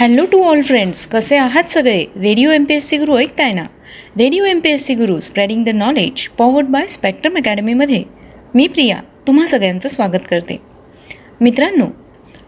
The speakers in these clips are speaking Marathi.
हॅलो टू ऑल फ्रेंड्स कसे आहात सगळे? Radio M P S C Guru ऐकताय ना? Radio M P S C Guru spreading the knowledge powered by Spectrum अकॅडमीमध्ये मी प्रिया तुम्हा सगळ्यांचं स्वागत करते. मित्रांनो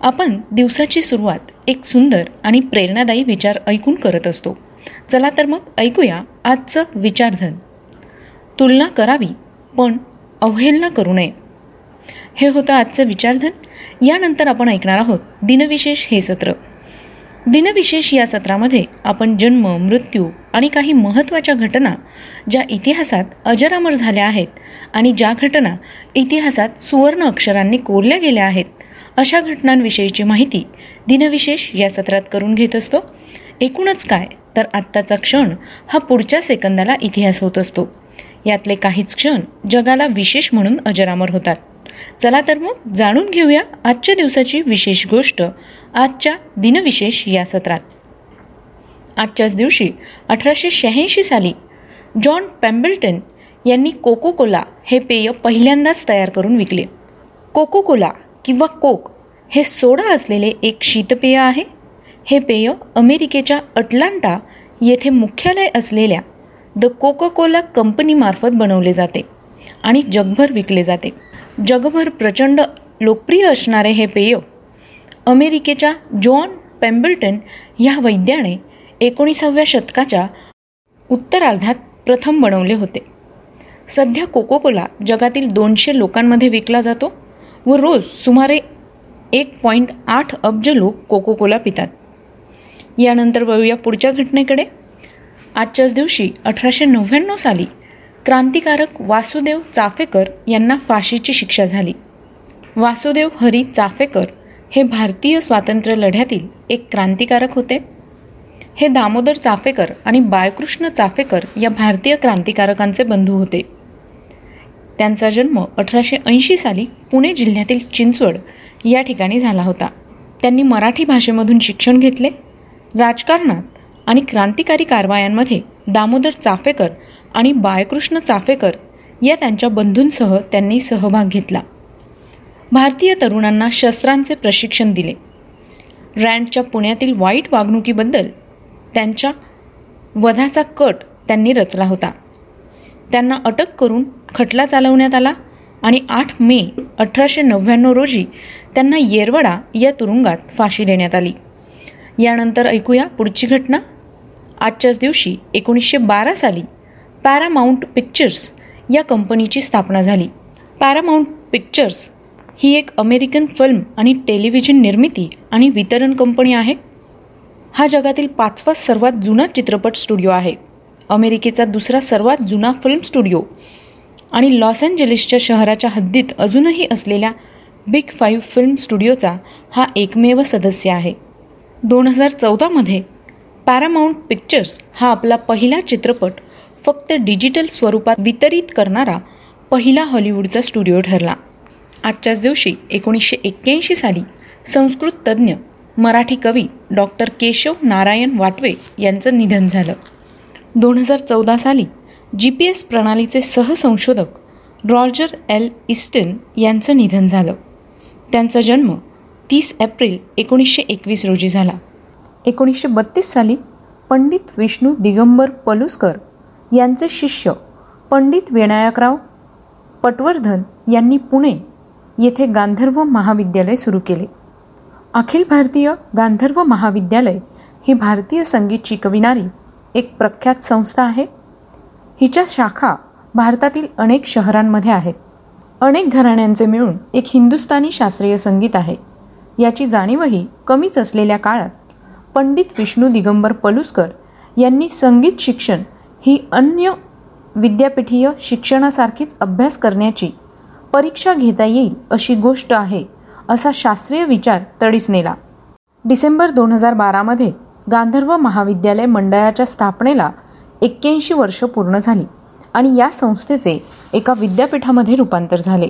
आपण दिवसाची सुरुवात एक सुंदर आणि प्रेरणादायी विचार ऐकून करत असतो. चला तर मग ऐकूया आजचं विचारधन. तुलना करावी पण अवहेलना करू नये. हे होतं आजचं विचारधन. यानंतर आपण ऐकणार आहोत दिनविशेष हे सत्र. दिनविशेष या सत्रामध्ये आपण जन्म मृत्यू आणि काही महत्त्वाच्या घटना ज्या इतिहासात अजरामर झाल्या आहेत आणि ज्या घटना इतिहासात सुवर्ण अक्षरांनी कोरल्या गेल्या आहेत अशा घटनांविषयीची माहिती दिनविशेष या सत्रात करून घेत असतो. एकूणच काय तर आत्ताचा क्षण हा पुढच्या सेकंदाला इतिहास होत असतो. यातले काहीच क्षण जगाला विशेष म्हणून अजरामर होतात. चला तर मग जाणून घेऊया आजच्या दिवसाची विशेष गोष्ट आजच्या दिनविशेष या सत्रात. आजच्याच दिवशी अठराशे शहाऐंशी साली जॉन पॅम्बल्टन यांनी कोको कोला हे पेय पहिल्यांदाच तयार करून विकले. कोको कोला किंवा कोक हे सोडा असलेले एक शीतपेय आहे. हे पेय अमेरिकेच्या अटलांटा येथे मुख्यालय असलेल्या द कोका कोला कंपनीमार्फत बनवले जाते आणि जगभर विकले जाते. जगभर प्रचंड लोकप्रिय असणारे हे पेय अमेरिकेच्या जॉन पेम्बल्टन ह्या वैद्याने एकोणीसाव्या शतकाच्या उत्तरार्धात प्रथम बनवले होते. सध्या कोकोकोला जगातील दोनशे लोकांमध्ये विकला जातो व रोज सुमारे एक पॉईंट आठ अब्ज लोक कोकोकोला पितात. यानंतर वळूया पुढच्या घटनेकडे. आजच्याच दिवशी अठराशे नव्याण्णव साली क्रांतिकारक वासुदेव चाफेकर यांना फाशीची शिक्षा झाली. वासुदेव हरी चाफेकर हे भारतीय स्वातंत्र्य लढ्यातील एक क्रांतिकारक होते. हे दामोदर चाफेकर आणि बाळकृष्ण चाफेकर या भारतीय क्रांतिकारकांचे बंधू होते. त्यांचा जन्म अठराशे ऐंशी साली पुणे जिल्ह्यातील चिंचवड या ठिकाणी झाला होता. त्यांनी मराठी भाषेमधून शिक्षण घेतले. राजकारणात आणि क्रांतिकारी कारवायांमध्ये दामोदर चाफेकर आणि बाळकृष्ण चाफेकर या त्यांच्या बंधूंसह त्यांनी सहभाग घेतला. भारतीय तरुणांना शस्त्रांचे प्रशिक्षण दिले. रँडच्या पुण्यातील वाईट वागणुकीबद्दल त्यांच्या वधाचा कट त्यांनी रचला होता. त्यांना अटक करून खटला चालवण्यात आला आणि आठ मे अठराशे नव्याण्णव रोजी त्यांना येरवडा या तुरुंगात फाशी देण्यात आली. यानंतर ऐकूया पुढची घटना. आजच्याच दिवशी एकोणीसशे बारा साली पॅरामाऊंट पिक्चर्स या कंपनीची स्थापना झाली. पॅरामाऊंट पिक्चर्स ही एक अमेरिकन फिल्म आणि टेलिव्हिजन निर्मिती आणि वितरण कंपनी आहे. हा जगातील पाचवा सर्वात जुना चित्रपट स्टुडिओ आहे. अमेरिकेचा दुसरा सर्वात जुना फिल्म स्टुडिओ. आणि लॉस एंजलिसच्या शहराच्या हद्दीत अजूनही असलेल्या बिग फाईव्ह फिल्म स्टुडिओचा हा एकमेव सदस्य आहे. दोन हजार चौदामध्ये पॅरामाऊंट पिक्चर्स हा आपला पहिला चित्रपट फक्त डिजिटल स्वरूपात वितरित करणारा पहिला हॉलिवूडचा स्टुडिओ ठरला. आजच्याच दिवशी एकोणीसशे एक्क्याऐंशी साली संस्कृत तज्ज्ञ मराठी कवी डॉक्टर केशव नारायण वाटवे यांचं निधन झालं. दोन हजार चौदा साली जी पी एस प्रणालीचे सहसंशोधक रॉजर एल. इस्टन यांचं निधन झालं. त्यांचा जन्म तीस एप्रिल एकोणीसशे एकवीस रोजी झाला. एकोणीसशे बत्तीस साली पंडित विष्णू दिगंबर पलुस्कर यांचे शिष्य पंडित विनायकराव पटवर्धन यांनी पुणे येथे गांधर्व महाविद्यालय सुरू केले. अखिल भारतीय गांधर्व महाविद्यालय ही भारतीय संगीत शिकविणारी एक प्रख्यात संस्था आहे. हिच्या शाखा भारतातील अनेक शहरांमध्ये आहेत. अनेक घराण्यांचे मिळून एक हिंदुस्थानी शास्त्रीय संगीत आहे. याची जाणीवही कमीच असलेल्या काळात पंडित विष्णू दिगंबर पलुस्कर यांनी संगीत शिक्षण ही अन्य विद्यापीठीय शिक्षणासारखीच अभ्यास करण्याची परीक्षा घेता येईल अशी गोष्ट आहे असा शास्त्रीय विचार तडीस नेला डिसेंबर दोन हजार बारामध्ये गांधर्व महाविद्यालय मंडळाच्या स्थापनेला एक्क्याऐंशी वर्ष पूर्ण झाली आणि या संस्थेचे एका विद्यापीठामध्ये रूपांतर झाले.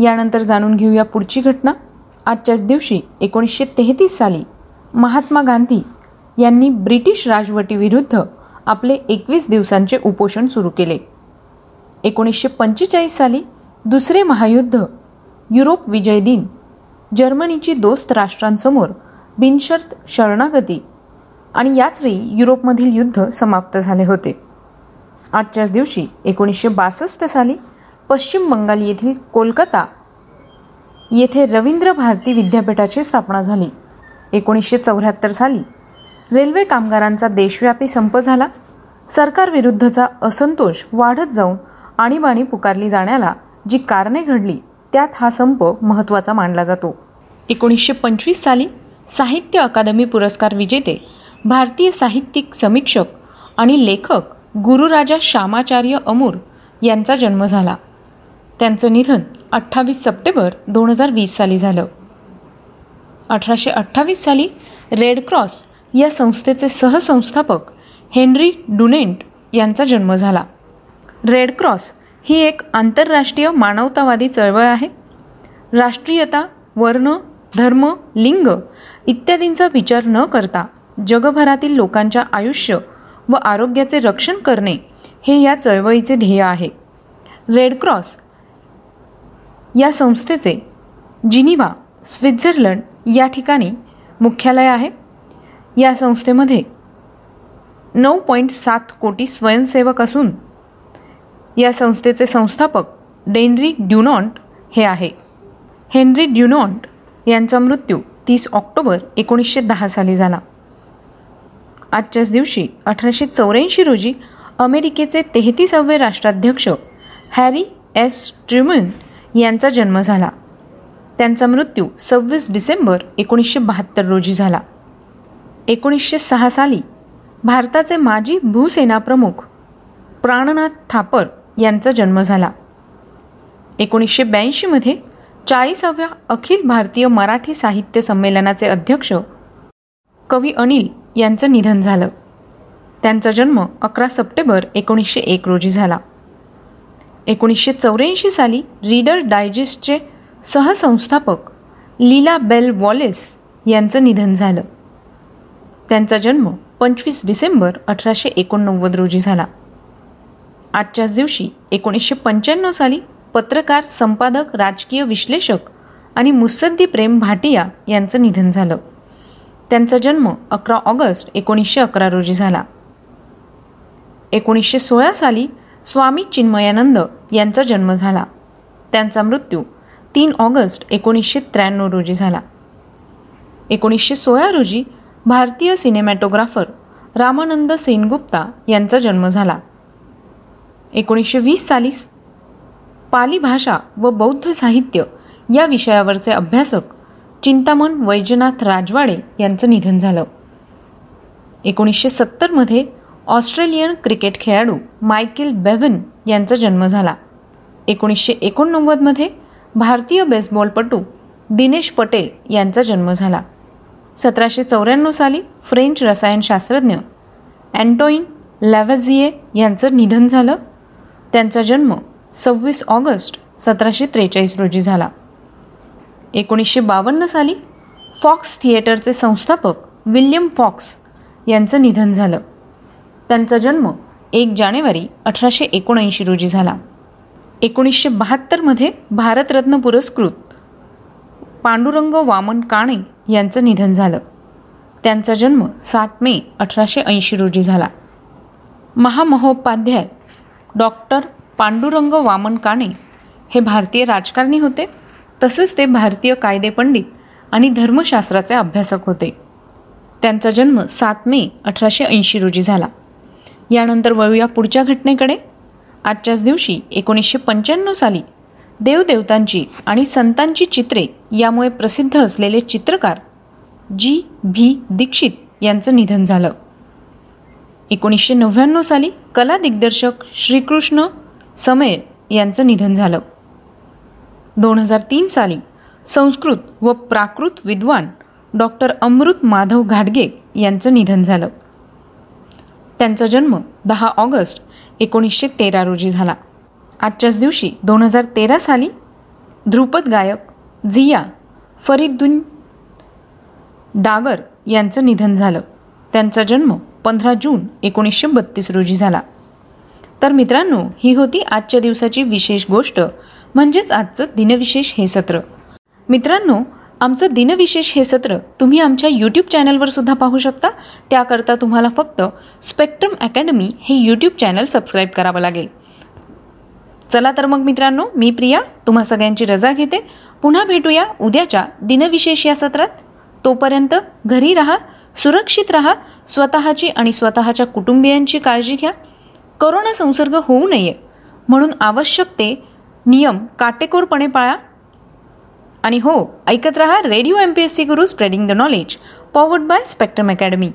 यानंतर जाणून घेऊया पुढची घटना. आजच्याच दिवशी एकोणीसशे तेहतीस साली महात्मा गांधी यांनी ब्रिटिश राजवटीविरुद्ध आपले एकवीस दिवसांचे उपोषण सुरू केले. एकोणीसशे पंचेचाळीस साली दुसरे महायुद्ध युरोप विजय दिन जर्मनीची दोस्त राष्ट्रांसमोर बिनशर्त शरणागती आणि याचवेळी युरोपमधील युद्ध समाप्त झाले होते. आजच्याच दिवशी एकोणीसशे बासष्ट साली पश्चिम बंगाल येथील कोलकाता येथे रवींद्र भारती विद्यापीठाची स्थापना झाली. एकोणीसशे चौऱ्याहत्तर साली रेल्वे कामगारांचा देशव्यापी संप झाला. सरकारविरुद्धचा असंतोष वाढत जाऊन आणीबाणी पुकारली जाण्याला जी कारणे घडली त्यात हा संप महत्त्वाचा मानला जातो. एकोणीसशे पंचवीस साली साहित्य अकादमी पुरस्कार विजेते भारतीय साहित्यिक समीक्षक आणि लेखक गुरुराजा श्यामाचार्य अमूर यांचा जन्म झाला. त्यांचं निधन अठ्ठावीस सप्टेंबर दोन हजार वीस साली झालं. अठराशे अठ्ठावीस साली रेड क्रॉस या संस्थेचे सहसंस्थापक हेनरी डुनेंट यांचा जन्म झाला. रेड क्रॉस ही एक आंतरराष्ट्रीय मानवतावादी चळवळ आहे. राष्ट्रीयता वर्ण धर्म लिंग इत्यादींचा विचार न करता जगभरातील लोकांच्या आयुष्य व आरोग्याचे रक्षण करणे हे या चळवळीचे ध्येय आहे. रेडक्रॉस या संस्थेचे जिनिवा स्वित्झर्लंड या ठिकाणी मुख्यालय आहे. या संस्थेमध्ये नऊ पॉईंट सात कोटी स्वयंसेवक असून या संस्थेचे संस्थापक डेनरी ड्युनॉन्ट हे आहे. हेनरी ड्युनॉन्ट यांचा मृत्यू तीस ऑक्टोबर एकोणीसशे दहा साली झाला. आजच्याच दिवशी अठराशे चौऱ्याऐंशी रोजी अमेरिकेचे तेहतीसावे राष्ट्राध्यक्ष हॅरी एस. ट्रिमन यांचा जन्म झाला. त्यांचा मृत्यू सव्वीस डिसेंबर एकोणीसशे बहात्तर रोजी झाला. एकोणीसशे सहा साली भारताचे माजी भूसेनाप्रमुख प्राणनाथ थापर यांचा जन्म झाला. एकोणीसशे ब्याऐंशीमध्ये चाळीसाव्या अखिल भारतीय मराठी साहित्य संमेलनाचे अध्यक्ष कवी अनिल यांचं निधन झालं. त्यांचा जन्म अकरा सप्टेंबर एकोणीसशे एक रोजी झाला. एकोणीसशे चौऱ्याऐंशी साली रीडर डायजेस्टचे सहसंस्थापक लीला बेल वॉलेस यांचं निधन झालं. त्यांचा जन्म पंचवीस डिसेंबर अठराशे एकोणनव्वद रोजी झाला. आजच्याच दिवशी एकोणीसशे पंच्याण्णव साली पत्रकार संपादक राजकीय विश्लेषक आणि मुसद्दी प्रेम भाटिया यांचं निधन झालं. त्यांचा जन्म अकरा ऑगस्ट एकोणीसशे अकरा रोजी झाला. एकोणीसशे सोळा साली स्वामी चिन्मयानंद यांचा जन्म झाला. त्यांचा मृत्यू तीन ऑगस्ट एकोणीसशे त्र्याण्णव रोजी झाला. एकोणीसशे सोळा रोजी भारतीय सिनेमॅटोग्राफर रामानंद सेनगुप्ता यांचा जन्म झाला. एकोणीसशे वीस साली पाली भाषा व बौद्ध साहित्य या विषयावरचे अभ्यासक चिंतामण वैजनाथ राजवाडे यांचं निधन झालं. एकोणीसशे सत्तरमध्ये ऑस्ट्रेलियन क्रिकेट खेळाडू मायकेल बेव्हन यांचा जन्म झाला. एकोणीसशे एकोणनव्वदमध्ये भारतीय बेसबॉलपटू दिनेश पटेल यांचा जन्म झाला. सतराशे चौऱ्याण्णव साली फ्रेंच रसायनशास्त्रज्ञ अँटोईन लॅव्हझिये यांचं निधन झालं. त्यांचा जन्म सव्वीस ऑगस्ट सतराशे त्रेचाळीस रोजी झाला. एकोणीसशे बावन्न साली फॉक्स थिएटरचे संस्थापक विल्यम फॉक्स यांचं निधन झालं. त्यांचा जन्म एक जानेवारी अठराशे एकोणऐंशी रोजी झाला. एकोणीसशे बहात्तरमध्ये भारतरत्न पुरस्कृत पांडुरंग वामन काणे यांचं निधन झालं. त्यांचा जन्म सात मे अठराशे ऐंशी रोजी झाला. महामहोपाध्याय डॉक्टर पांडुरंग वामन काणे हे भारतीय राजकारणी होते. तसेच ते भारतीय कायदे पंडित आणि धर्मशास्त्राचे अभ्यासक होते. त्यांचा जन्म सात मे अठराशे ऐंशी रोजी झाला. यानंतर वळूया पुढच्या घटनेकडे. आजच्याच दिवशी एकोणीसशे पंच्याण्णव साली देवदेवतांची आणि संतांची चित्रे यामुळे प्रसिद्ध असलेले चित्रकार जी. व्ही. दीक्षित यांचं निधन झालं. एकोणीसशे नव्याण्णव साली कला दिग्दर्शक श्रीकृष्ण समेर यांचं निधन झालं. दोन हजार तीन साली संस्कृत व प्राकृत विद्वान डॉक्टर अमृत माधव घाटगे यांचं निधन झालं. त्यांचा जन्म दहा ऑगस्ट एकोणीसशे तेरा रोजी झाला. आजच्याच दिवशी दोन हजार तेरा साली ध्रुपद गायक झिया फरीदुन डागर यांचं निधन झालं. त्यांचा जन्म पंधरा जून एकोणीसशे बत्तीस रोजी झाला. तर मित्रांनो ही होती आजच्या दिवसाची विशेष गोष्ट. म्हणजेच आजचं दिनविशेष हे सत्र. मित्रांनो आमचं दिनविशेष हे सत्र तुम्ही आमच्या यूट्यूब चॅनलवर सुद्धा पाहू शकता. त्याकरता तुम्हाला फक्त स्पेक्ट्रम अकॅडमी हे यूट्यूब चॅनल सबस्क्राईब करावं लागेल. चला तर मग मित्रांनो मी प्रिया तुम्हा सगळ्यांची रजा घेते. पुन्हा भेटूया उद्याच्या दिनविशेष या सत्रात. तोपर्यंत घरी राहा. सुरक्षित राहा स्वतःची आणि स्वतःच्या कुटुंबियांची काळजी घ्या. करोना संसर्ग होऊ नये म्हणून आवश्यक ते नियम काटेकोरपणे पाळा. आणि हो ऐकत रहा radio M P S C Guru spreading the knowledge powered by Spectrum Academy